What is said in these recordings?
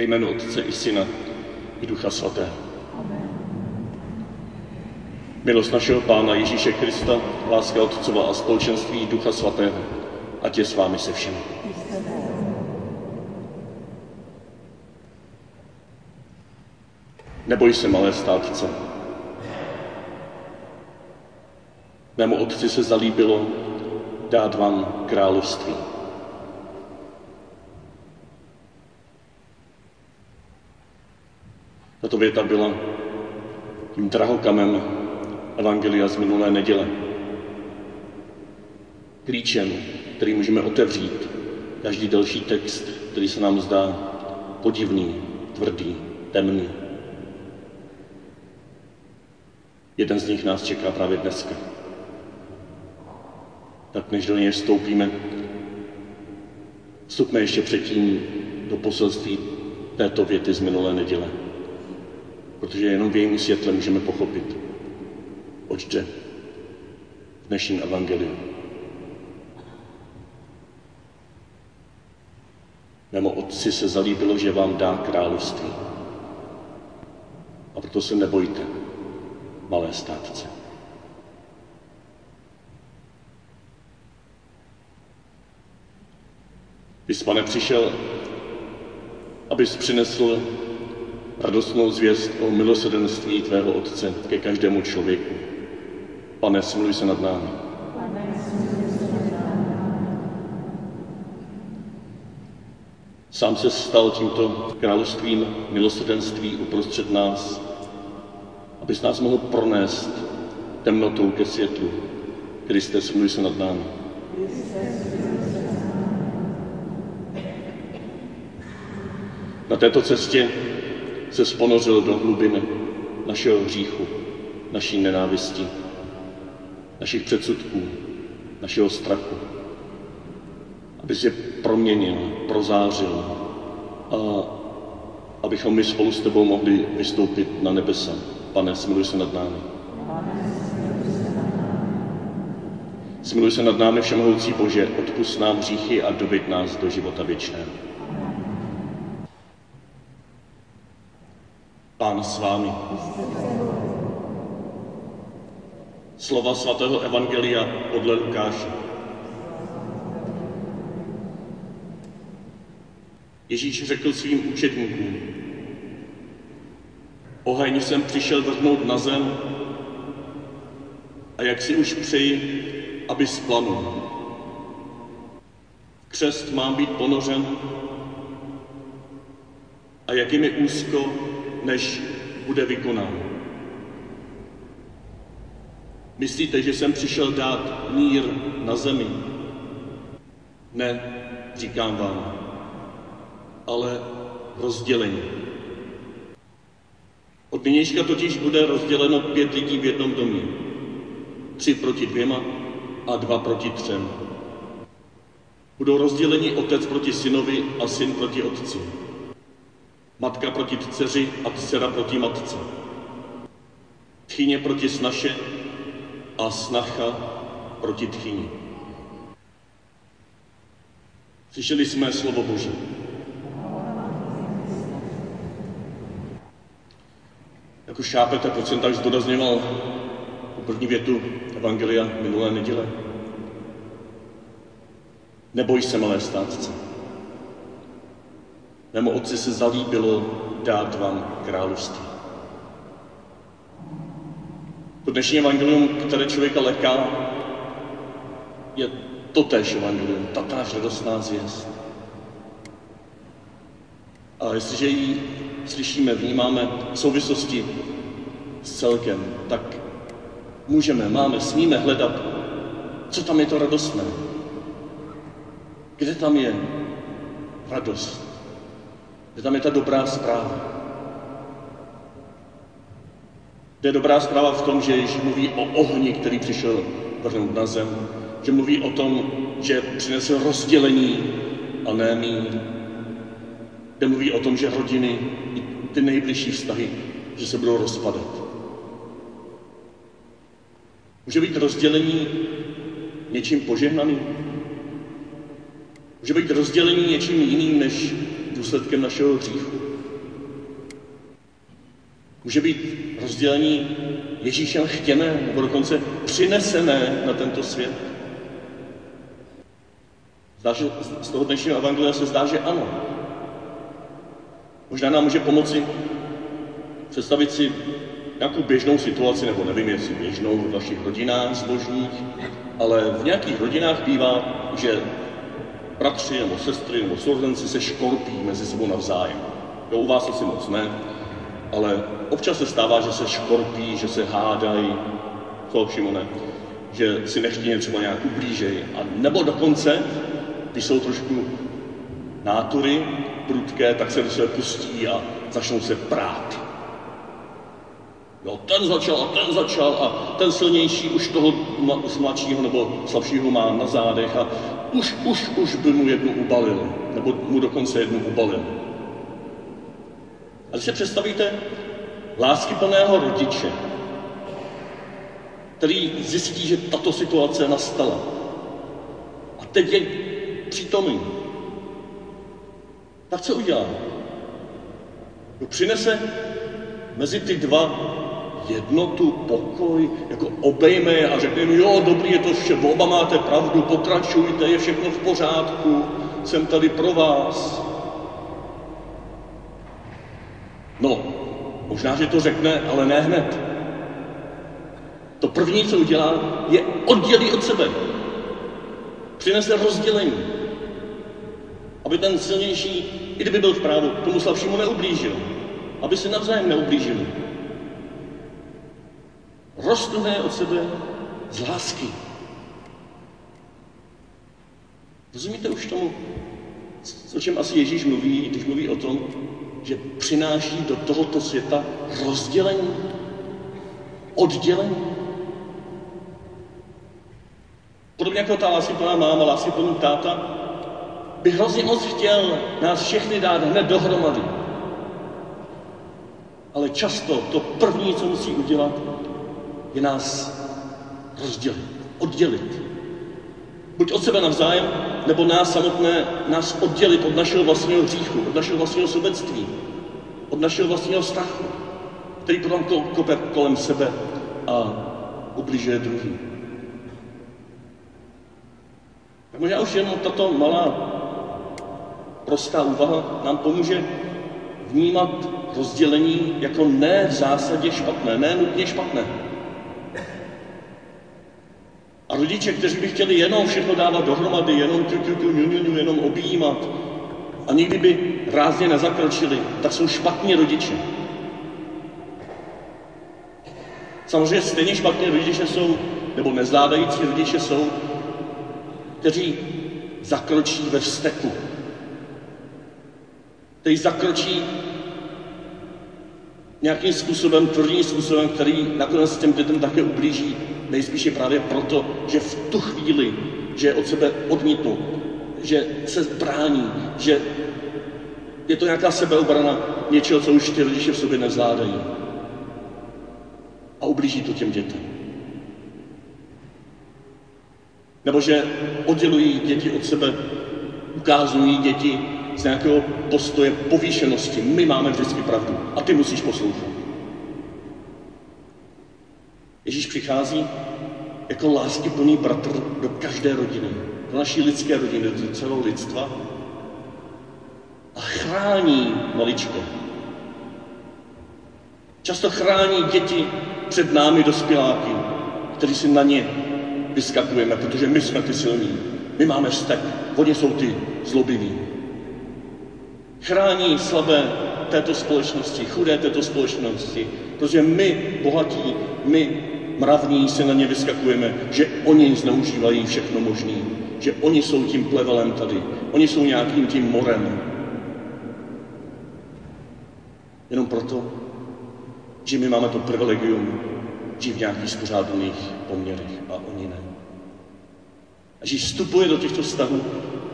Ve jménu Otce i Syna i Ducha Svatého. Milost našeho Pána Ježíše Krista, láska Otcova a společenství Ducha Svatého, ať je s vámi se všemi. Neboj se, malé státce. Mému otci se zalíbilo dát vám království. Tato věta byla tím drahokamem Evangelia z minulé neděle. Klíčem, který můžeme otevřít každý další text, který se nám zdá podivný, tvrdý, temný. Jeden z nich nás čeká právě dneska. Tak než do něj vstoupíme, vstupme ještě předtím do poselství této věty z minulé neděle. Protože jenom v jejím světle můžeme pochopit, oč jde v dnešním evangeliu. Mému otci se zalíbilo, že vám dá království. A proto se nebojte, malé státce. Ty jsi, pane, přišel, abys přinesl radostnou zvěst o milosedenství tvého Otce ke každému člověku. Pane, smiluj se nad námi. Sám se stal tímto královstvím milosedenství uprostřed nás, abys nás mohl pronést temnotou ke světlu. Kriste, smiluj se nad námi. Na této cestě se sponořil do hlubin našeho hříchu, naší nenávisti, našich předsudků, našeho strachu. Aby se proměnil, prozářil a abychom my spolu s tebou mohli vystoupit na nebesa. Pane, smiluj se nad námi. Smiluj se nad námi, Všemohoucí Bože, odpust nám hříchy a dobyt nás do života věčného. Pán s vámi. Slova svatého Evangelia podle Lukáše. Ježíš řekl svým učedníkům, oheň jsem přišel vrhnout na zem a jak si už přeji, aby splanul. Křest mám být ponořen a jak je mi úzko, než bude vykonán. Myslíte, že jsem přišel dát mír na zemi? Ne, říkám vám, ale rozdělení. Od nynějška totiž bude rozděleno pět lidí v jednom domě. Tři proti dvěma a dva proti třem. Budou rozděleni otec proti synovi a syn proti otci. Matka proti dceři a dcera proti matce. Tchyně proti snaše a snacha proti tchyni. Slyšeli jsme slovo Boží. Jako šápete, proč jsem tak zdůrazňoval první větu Evangelia minulé neděle? Neboj se, malé státce. Mému otci se zalíbilo dát vám království. To dnešní evangelium, které člověka leká, je totéž evangelium, tatáž radostná zvěst. A jestliže ji slyšíme, vnímáme v souvislosti s celkem, tak můžeme, máme, smíme hledat, co tam je to radostné. Kde tam je radost? Kde tam je ta dobrá zpráva? Kde je dobrá zpráva v tom, že Ježíš mluví o ohni, který přišel vrhnout na zem, že mluví o tom, že přinesl rozdělení a ne mír, kde mluví o tom, že rodiny, ty nejbližší vztahy, že se budou rozpadat. Může být rozdělení něčím požehnaným? Může být rozdělení něčím jiným než důsledkem našeho hříchu? Může být rozdělení Ježíšem chtěné nebo dokonce přinesené na tento svět. Zdá, že z toho dnešního evangelia se zdá, že ano. Možná nám může pomoci představit si nějakou běžnou situaci, nebo nevím, jestli běžnou v vašich rodinách zbožních, ale v nějakých rodinách bývá, že bratři nebo sestry nebo sourozenci se škorpí mezi sebou navzájem. Jo, u vás asi moc ne, ale občas se stává, že se škorpí, že se hádají, co Šimone, že si nechtějí třeba nějak ublížej. A nebo dokonce, když jsou trošku nátury prudké, tak se do sebe pustí a začnou se prát. Jo, ten začal a ten začal a ten silnější už toho mladšího nebo slabšího má na zádech a už, už, už by mu jednu ubalil, nebo mu dokonce jednu ubalil. A když se představíte láskyplného rodiče, který zjistí, že tato situace nastala a teď je přítomný, tak co udělá? No, přinese mezi ty dva jednotu, pokoj, jako obejme a řekne jim, jo, dobrý je to vše, oba máte pravdu, pokračujte, je všechno v pořádku, jsem tady pro vás. No, možná, že to řekne, ale ne hned. To první, co udělá, je oddělí od sebe. Přinese rozdělení. Aby ten silnější, i kdyby byl v právu, tomu slabšímu neublížil. Aby se navzájem neublížili roztrhne od sebe z lásky. Rozumíte už tomu, o čem asi Ježíš mluví, když mluví o tom, že přináší do tohoto světa rozdělení, oddělení? Podobně jako ta láskyplná máma, láskyplný táta, by hrozně moc chtěl nás všechny dát hned dohromady. Ale často to první, co musí udělat, je nás rozdělit, oddělit. Buď od sebe navzájem, nebo nás samotné, nás oddělit od našeho vlastního hříchu, od našeho vlastního sobectví, od našeho vlastního strachu, který potom kope kolem sebe a ubližuje druhý. Tak možná už jenom tato malá prostá úvaha nám pomůže vnímat rozdělení jako ne v zásadě špatné, ne nutně špatné. A rodiče, kteří by chtěli jenom všechno dávat dohromady, jenom tu, tu, tu, ňu, jenom objímat a nikdy by rázně nezakročili, tak jsou špatní rodiče. Samozřejmě stejně špatní rodiče jsou, nebo nezvládající rodiče jsou, kteří zakročí ve vzteku. Kteří zakročí nějakým způsobem, tvrdým způsobem, který nakonec těm dětem také ublíží. Nejspíše právě proto, že v tu chvíli, že je od sebe odmítnu, že se brání, že je to nějaká sebeobrana něčeho, co už ty rodiče v sobě nezvládají. A ublíží to těm dětem. Nebo že oddělují děti od sebe, ukázují děti z nějakého postoje povýšenosti. My máme vždycky pravdu a ty musíš poslouchat. Ježíš přichází jako láskyplný bratr do každé rodiny, do naší lidské rodiny, do celého lidstva a chrání maličko. Často chrání děti před námi dospěláky, kteří si na ně vyskakujeme, protože my jsme ty silní. My máme vztek, oni jsou ty zlobiví. Chrání slabé této společnosti, chudé této společnosti, protože my, bohatí, my, mravní, si na ně vyskakujeme, že oni zneužívají všechno možné, že oni jsou tím plevelem tady, oni jsou nějakým tím morem. Jenom proto, že my máme to privilegium žít v nějakých spořádaných poměrech a oni ne. A že vstupuje do těchto vztahů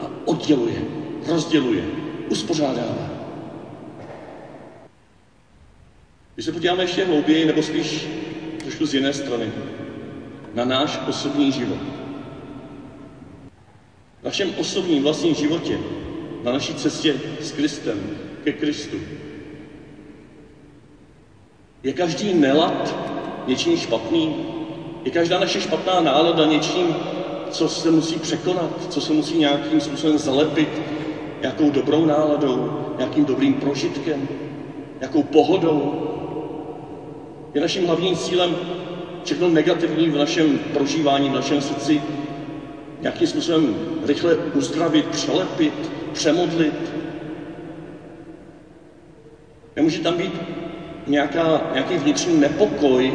a odděluje, rozděluje, uspořádává. Když se podíváme ještě hlouběji, nebo spíš trošku z jiné strany, na náš osobní život. V našem osobním vlastním životě, na naší cestě s Kristem, ke Kristu. Je každý nelad něčím špatný? Je každá naše špatná nálada něčím, co se musí překonat, co se musí nějakým způsobem zalepit, nějakou dobrou náladou, nějakým dobrým prožitkem, nějakou pohodou. Je naším hlavním cílem všechno negativní v našem prožívání, v našem srdci nějakým způsobem rychle uzdravit, přelepit, přemodlit. Nemůže tam být nějaká, nějaký vnitřní nepokoj,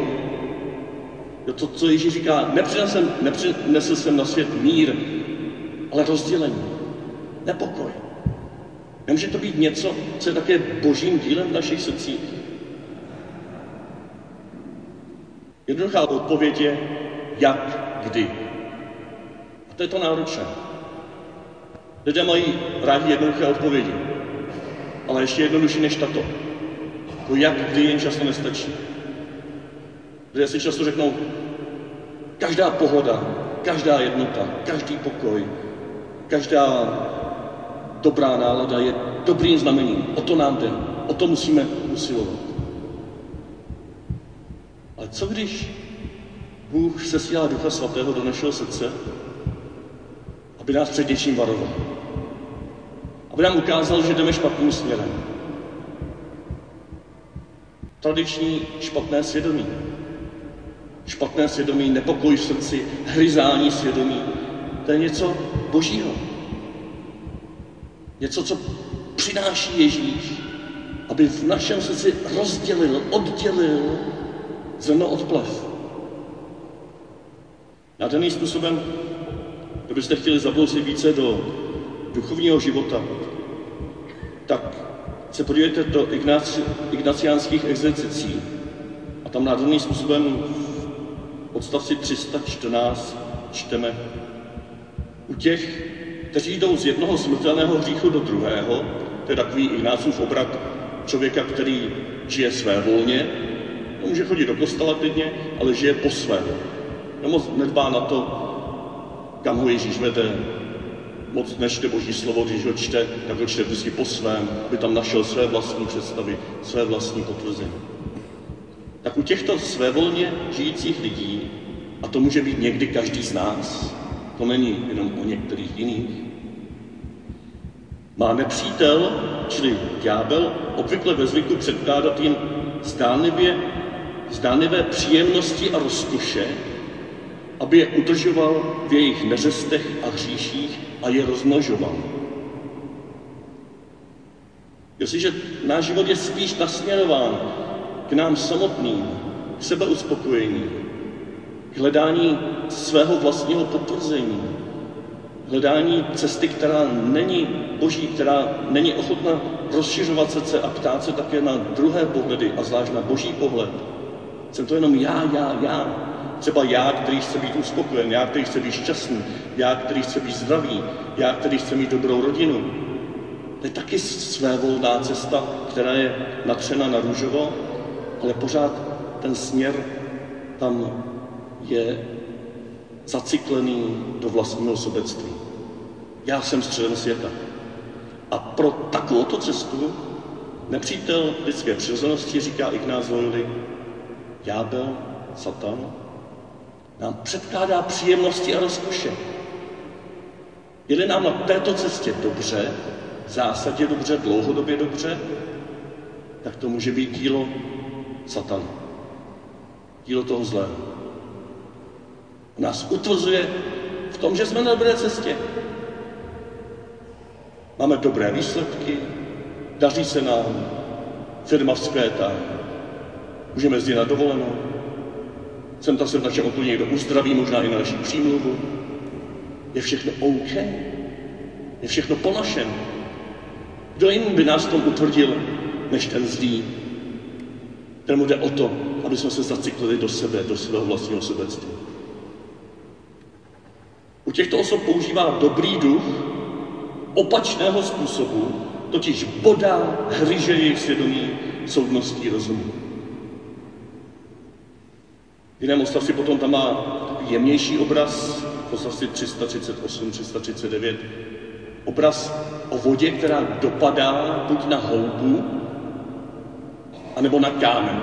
to, co Ježíš říká, nepřinesl, nepřinesl jsem na svět mír, ale rozdělení, nepokoj. Nemůže to být něco, co je také božím dílem v našich srdcích. Jednoduchá odpověď je, jak, kdy. A to je to náročné. Lidé mají rádi jednoduché odpovědi, ale ještě jednodušší než tato. To jak, kdy jen často nestačí. Lidé si často řeknou, každá pohoda, každá jednota, každý pokoj, každá dobrá nálada je dobrým znamením. O to nám jde. O to musíme usilovat. Co když Bůh sesílá Ducha Svatého do našeho srdce, aby nás před něčím varoval? Aby nám ukázal, že jdeme špatným směrem. Tradiční špatné svědomí. Špatné svědomí, nepokoj v srdci, hryzání svědomí. To je něco božího. Něco, co přináší Ježíš, aby v našem srdci rozdělil, oddělil zrno od plev. Nádherným způsobem, kdybyste chtěli zablousit více do duchovního života, tak se podívejte do Ignaci, ignaciánských exercicí a tam nádherným způsobem v odstavci 314 čteme u těch, kteří jdou z jednoho smrtelného hříchu do druhého, to je takový Ignácův obrat člověka, který žije své volně, může chodit do kostela klidně, ale žije po svém. Moc nedbá na to, kam ho Ježíš vede, moc nečte Boží slovo, když ho čte, tak ho čte vždycky po svém, aby tam našel své vlastní představy, své vlastní potvrzení. Tak u těchto svévolně žijících lidí, a to může být někdy každý z nás, to není jenom o některých jiných, má nepřítel, čili ďábel, obvykle ve zvyku předkládat jim zdánlivě, zdánlivé příjemnosti a rozkoše, aby je udržoval v jejich neřestech a hříších a je rozmnožoval. Jestliže náš život je spíš nasměrován k nám samotným, k sebeuspokojení, k hledání svého vlastního potvrzení, hledání cesty, která není boží, která není ochotna rozšiřovat srdce a ptát se také na druhé pohledy a zvlášť na boží pohled. Jsem to jenom já, já, já. Třeba já, který chce být uspokojen, já, který chce být šťastný, já, který chce být zdravý, já, který chce mít dobrou rodinu. To je taky své volná cesta, která je natřena na růžovo, ale pořád ten směr tam je zaciklený do vlastního sobectví. Já jsem středem světa. A pro takovouto cestu nepřítel lidské přirozenosti, říká Ignác Loyoli, ďábel, satan, nám předkládá příjemnosti a rozkoše. Je-li nám na této cestě dobře, v zásadě dobře, dlouhodobě dobře, tak to může být dílo satana. Dílo toho zlého. Nás utvrzuje v tom, že jsme na dobré cestě. Máme dobré výsledky, daří se nám, firma vzkvétá, můžeme jezdit na dovolenou, sem tam se v našem okolí někdo uzdraví, možná i na naší přímluvu. Je všechno OK. Je všechno po našem. Kdo jiný by nás tom utvrdil, než ten zlý, kterému jde o to, aby jsme se zaciklili do sebe, do svého vlastního sobectví. U těchto osob používá dobrý duch opačného způsobu, totiž bodá, hryže jejich svědomí soudností rozumu. Jiném odstavci potom tam má jemnější obraz, v odstavci 338, 339, obraz o vodě, která dopadá buď na houbu, anebo na kámen.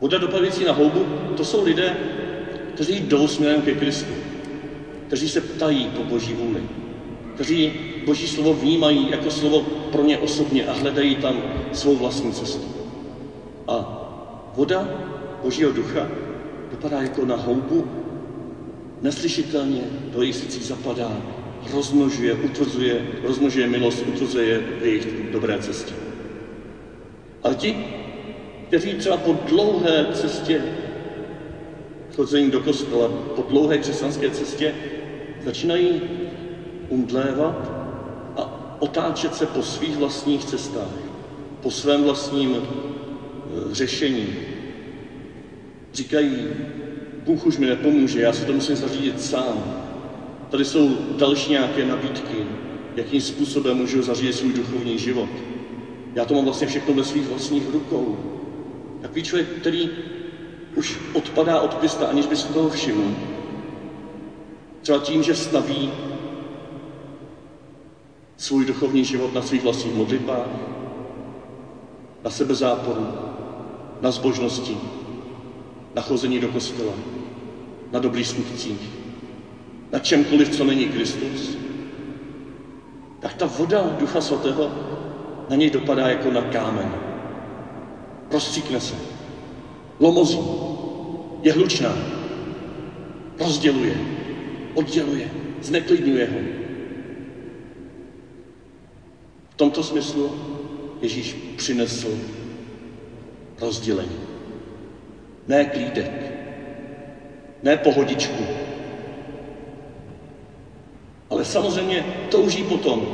Voda dopadající na houbu, to jsou lidé, kteří jdou směrem ke Kristu, kteří se ptají po Boží vůli, kteří Boží slovo vnímají jako slovo pro ně osobně a hledají tam svou vlastní cestu. A voda Božího ducha dopadá jako na houbu, neslyšitelně do jejich srdcí zapadá, rozmnožuje, utvrzuje, rozmnožuje milost, utvrzuje v jejich dobré cestě. Ale ti, kteří třeba po dlouhé cestě chodzení do kostela, po dlouhé křesťanské cestě, začínají umdlévat a otáčet se po svých vlastních cestách, po svém vlastním e, řešení. Říkají, Bůh už mi nepomůže, já si to musím zařídit sám. Tady jsou další nějaké nabídky, jakým způsobem můžu zařídit svůj duchovní život. Já to mám vlastně všechno ve svých vlastních rukou. Takový člověk, který už odpadá od Krista, aniž by si toho všiml. Třeba tím, že staví svůj duchovní život na svých vlastních modlitbách, na sebezáporu, na zbožnosti, na chození do kostela, na dobrých skutcích, na čemkoliv, co není Kristus, tak ta voda Ducha Svatého na něj dopadá jako na kámen. Rozstříkne se, lomozí, je hlučná, rozděluje, odděluje, zneklidňuje ho. V tomto smyslu Ježíš přinesl rozdělení. Ne klídek, ne pohodičku, ale samozřejmě touží potom,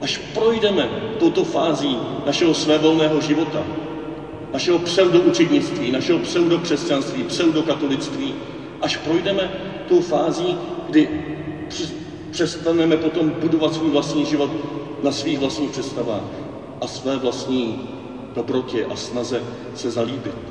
až projdeme touto fází našeho svévolného života, našeho pseudoučednictví, našeho pseudokřesťanství, pseudokatolictví, až projdeme tou fází, kdy přestaneme potom budovat svůj vlastní život na svých vlastních představách a své vlastní dobrotě a snaze se zalíbit.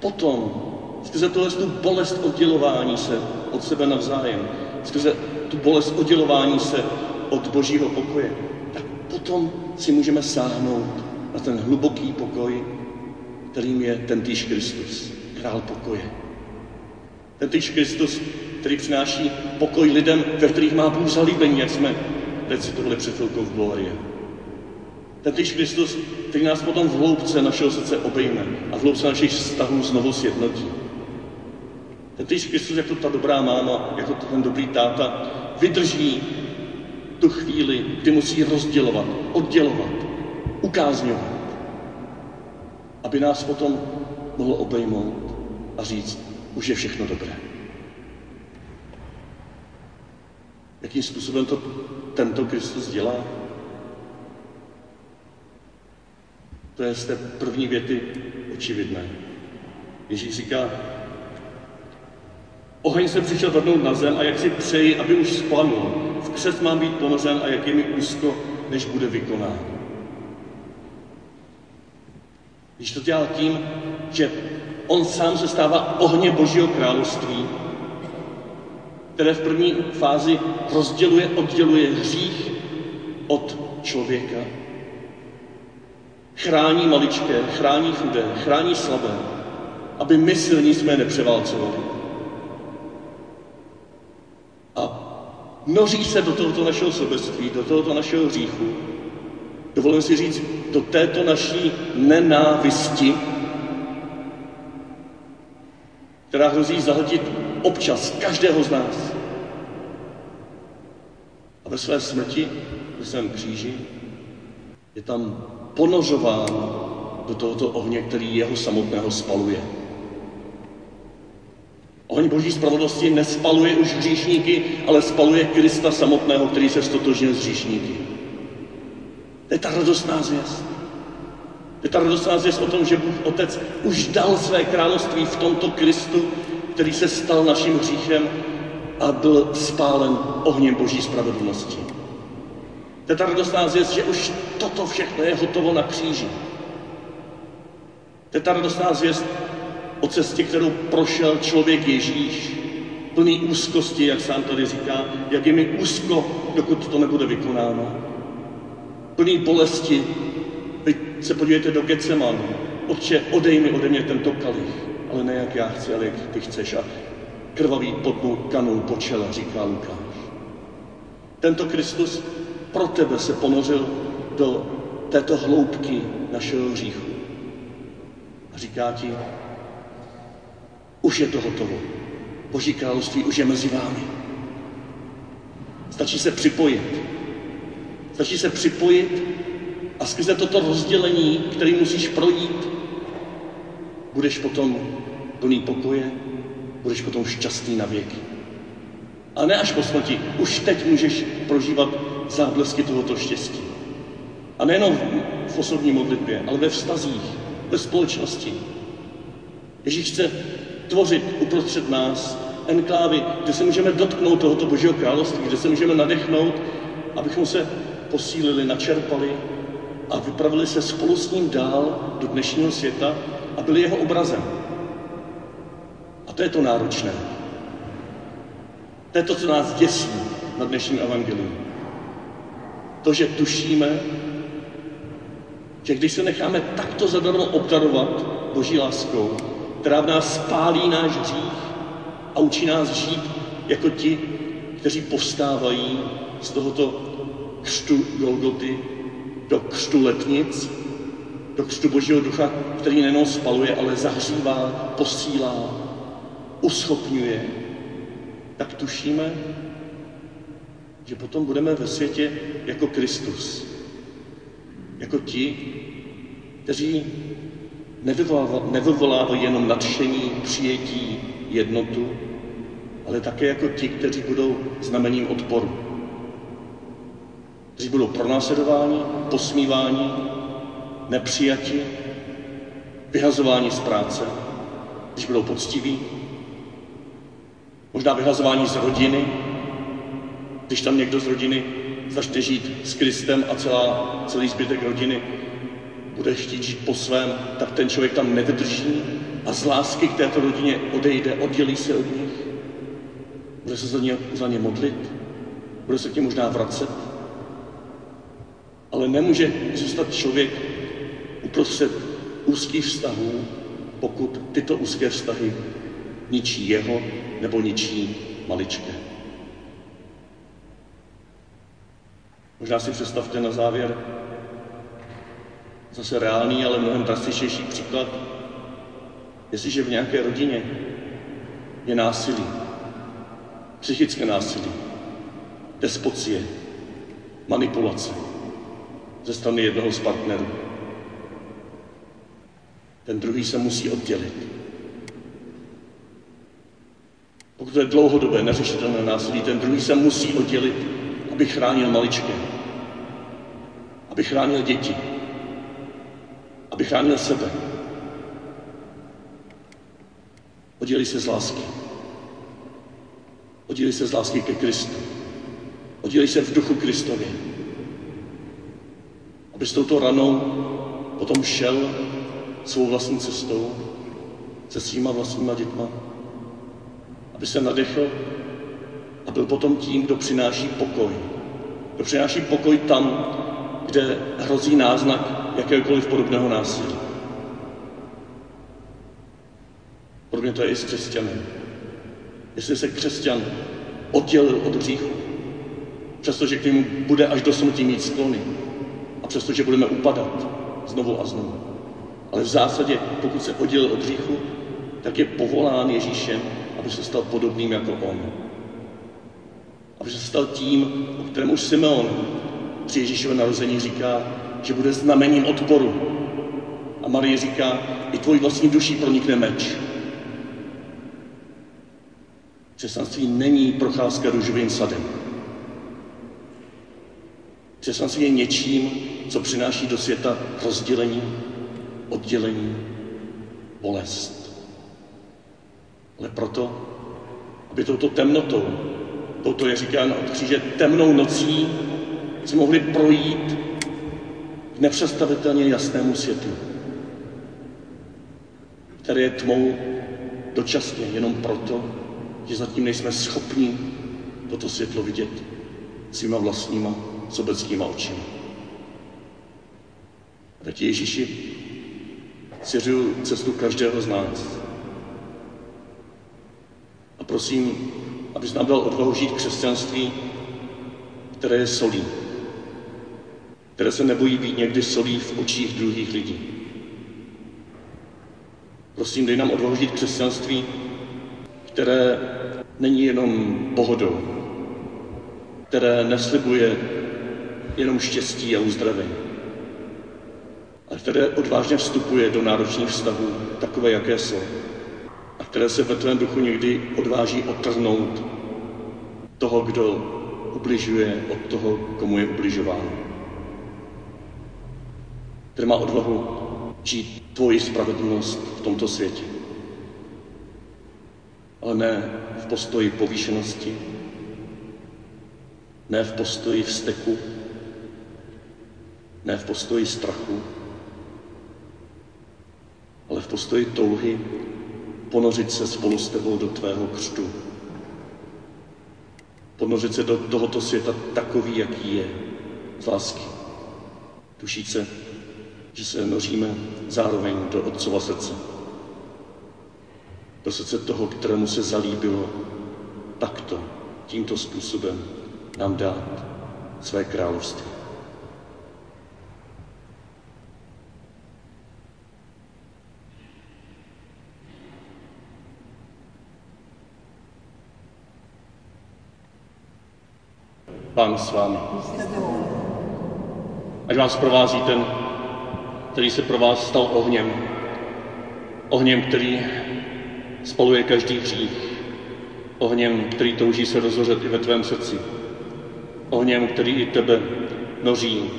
Potom, skrze tohle tu bolest oddělování se od sebe navzájem, skrze tu bolest oddělování se od božího pokoje, tak potom si můžeme sáhnout na ten hluboký pokoj, kterým je ten týž Kristus, král pokoje. Ten týž Kristus, který přináší pokoj lidem, ve kterých má Bůh zalíbení, jak jsme recitovali před chvilkou v Glorie. Ten týž Kristus, který nás potom v hloubce našeho srdce obejme a v hloubce našich vztahů znovu sjednotí. Ten týž Kristus, jako ta dobrá máma, jako ten dobrý táta, vydrží tu chvíli, kdy musí rozdělovat, oddělovat, ukázňovat, aby nás potom mohl obejmout a říct, už je všechno dobré. Jakým způsobem to tento Kristus dělá? To je z té první věty očividné. Ježíš říká, oheň se přišel vrhnout na zem a jak si přeji, aby už splanul. V křes mám být ponořen a jak je mi úzko, než bude vykonán. Když to dělá tím, že on sám se stává ohně Božího království, které v první fázi rozděluje, odděluje hřích od člověka, chrání maličké, chrání chudé, chrání slabé, aby my silní jsme nepřeválcovali. A noří se do tohoto našeho sobectví, do tohoto našeho hříchu, dovolím si říct, do této naší nenávisti, která hrozí zahltit občas každého z nás. A ve své smrti, ve svém kříži, je tam ponořován do tohoto ohně, který jeho samotného spaluje. Oheň Boží spravedlnosti nespaluje už hříšníky, ale spaluje Krista samotného, který se stotožnil s hříšníky. To je ta radostná zvěst. To je ta radostná zvěst o tom, že Bůh Otec už dal své království v tomto Kristu, který se stal naším hříchem a byl spálen ohněm Boží spravedlnosti. Ta radostná zvěst, že už toto všechno je hotovo na kříži. To je ta radostná zvěst o cestě, kterou prošel člověk Ježíš, plný úzkosti, jak sám tady říká, jak je mi úzko, dokud to nebude vykonáno. Plný bolesti, Teď se podívejte do Getsemanu, Otče, odej mi ode mě tento kalich, ale ne jak já chci, ale jak ty chceš. A krvavý pod mou kanou počela, říká Lukáš. Tento Kristus pro tebe se ponořil do této hloubky našeho hříchu. A říká ti, už je to hotovo. Boží království už je mezi vámi. Stačí se připojit. Stačí se připojit a skrze toto rozdělení, který musíš projít, budeš potom plný pokoje, budeš potom šťastný na věky. A ne až po smrti. Už teď můžeš prožívat záblesky tohoto štěstí. A nejenom v osobní modlitbě, ale ve vztazích, ve společnosti. Ježíš chce tvořit uprostřed nás enklávy, kde se můžeme dotknout tohoto Božího království, kde se můžeme nadechnout, abychom se posílili, načerpali a vypravili se spolu s ním dál do dnešního světa a byli jeho obrazem. A to je to náročné. To je to, co nás děsí na dnešním evangeliu. To, že tušíme, že když se necháme takto zadarmo obdarovat Boží láskou, která v nás spálí náš hřích a učí nás žít jako ti, kteří povstávají z tohoto křtu Golgoty do křtu letnic, do křtu Božího ducha, který nejenom spaluje, ale zahřívá, posílá, uschopňuje, tak tušíme, že potom budeme ve světě jako Kristus. Jako ti, kteří nevyvolávají jenom nadšení, přijetí, jednotu, ale také jako ti, kteří budou znamením odporu. Kteří budou pronásledováni, posmíváni, nepřijati, vyhazováni z práce, když budou poctiví, možná vyhazování z rodiny, když tam někdo z rodiny začne žít s Kristem a celá, celý zbytek rodiny bude chtít žít po svém, tak ten člověk tam nevydrží a z lásky k této rodině odejde, oddělí se od nich. Bude se za ně, za ně modlit, bude se k ně možná vracet, ale nemůže zůstat člověk uprostřed úzkých vztahů, pokud tyto úzké vztahy ničí jeho nebo ničí maličké. Možná si představte na závěr zase reálný, ale mnohem drastičnější příklad. Jestliže v nějaké rodině je násilí, psychické násilí, despocie, manipulace ze strany jednoho z partnerů, ten druhý se musí oddělit. Pokud to je dlouhodobé, neřešitelné násilí, ten druhý se musí oddělit, aby chránil maličké, aby chránil děti, aby chránil sebe. Oddělí se z lásky. Oddělí se z lásky ke Kristu. Oddělí se v duchu Kristově. Aby s touto ranou potom šel svou vlastní cestou se svýma vlastníma dětma. Aby se nadechl a byl potom tím, kdo přináší pokoj. Kdo přináší pokoj tam, kde hrozí náznak jakéhokoliv podobného násilí. Podobně to je i s křesťanem. Jestli se křesťan oddělil od hříchu, přestože k němu bude až do smrti mít sklony a přestože budeme upadat znovu a znovu. Ale v zásadě, pokud se oddělil od hříchu, tak je povolán Ježíšem, aby se stal podobným jako on. Aby se stal tím, o kterém už Simeon při Ježíšově narození říká, že bude znamením odporu. A Marie říká, i tvojí vlastní duší pronikne meč. Křesťanství není procházka růžovým sadem. Křesťanství je něčím, co přináší do světa rozdělení, oddělení, bolest. Ale proto, aby touto temnotou, touto je říkáno od kříže temnou nocí, jsme mohli projít k nepředstavitelně jasnému světlu, které je tmou dočasně jenom proto, že zatím nejsme schopni toto světlo vidět svýma vlastníma sobeckýma očima. A Ježíši, svěřuju cestu každého z nás. A prosím, abys nám dal odvahu žít křesťanství, které je solí, které se nebojí být někdy solí v očích druhých lidí. Prosím, dej nám odvahu žít křesťanství, které není jenom pohodou, které neslibuje jenom štěstí a uzdravení, ale které odvážně vstupuje do náročných vztahů, takové, jaké jsou, které se ve tvém duchu někdy odváží otrhnout toho, kdo ubližuje od toho, komu je ubližováno. Který má odvahu žít tvoji spravedlnost v tomto světě. Ale ne v postoji povýšenosti, ne v postoji vzteku, ne v postoji strachu, ale v postoji touhy ponořit se spolu s tebou do tvého křtu. Ponořit se do tohoto světa takový, jaký je, z lásky. Tušit se, že se noříme zároveň do Otcova srdce. Do srdce toho, kterému se zalíbilo takto, tímto způsobem nám dát své království. Pán s vámi. Ať vás provází ten, který se pro vás stal ohněm. Ohněm, který spaluje každý hřích. Ohněm, který touží se rozhořet i ve tvém srdci. Ohněm, který i tebe noří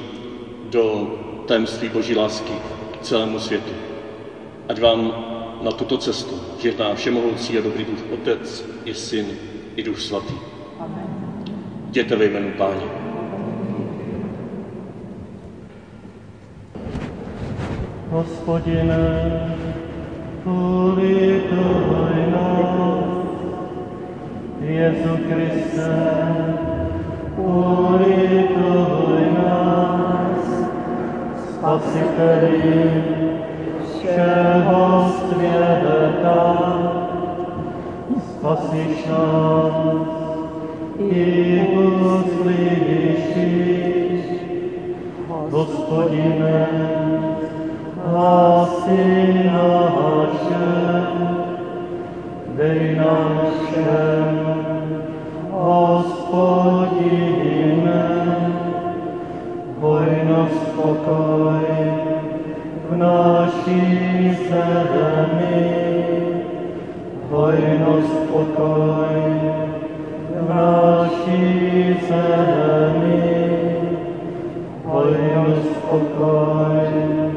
do tajemství Boží lásky celému světu. Ať vám na tuto cestu žehná všemohoucí a dobrý duch Otec i Syn i Duch Svatý. Jděte ve jménu Páně. Hospodine, ulituj nás. Jezu Kriste, ulituj nás. Spasiteli všeho světa, spasíš nás Hospodine, hlasy naše, dej nám všem, Hospodine, hojnost pokoj v naší zemi, hojnost pokoj Spokojnie,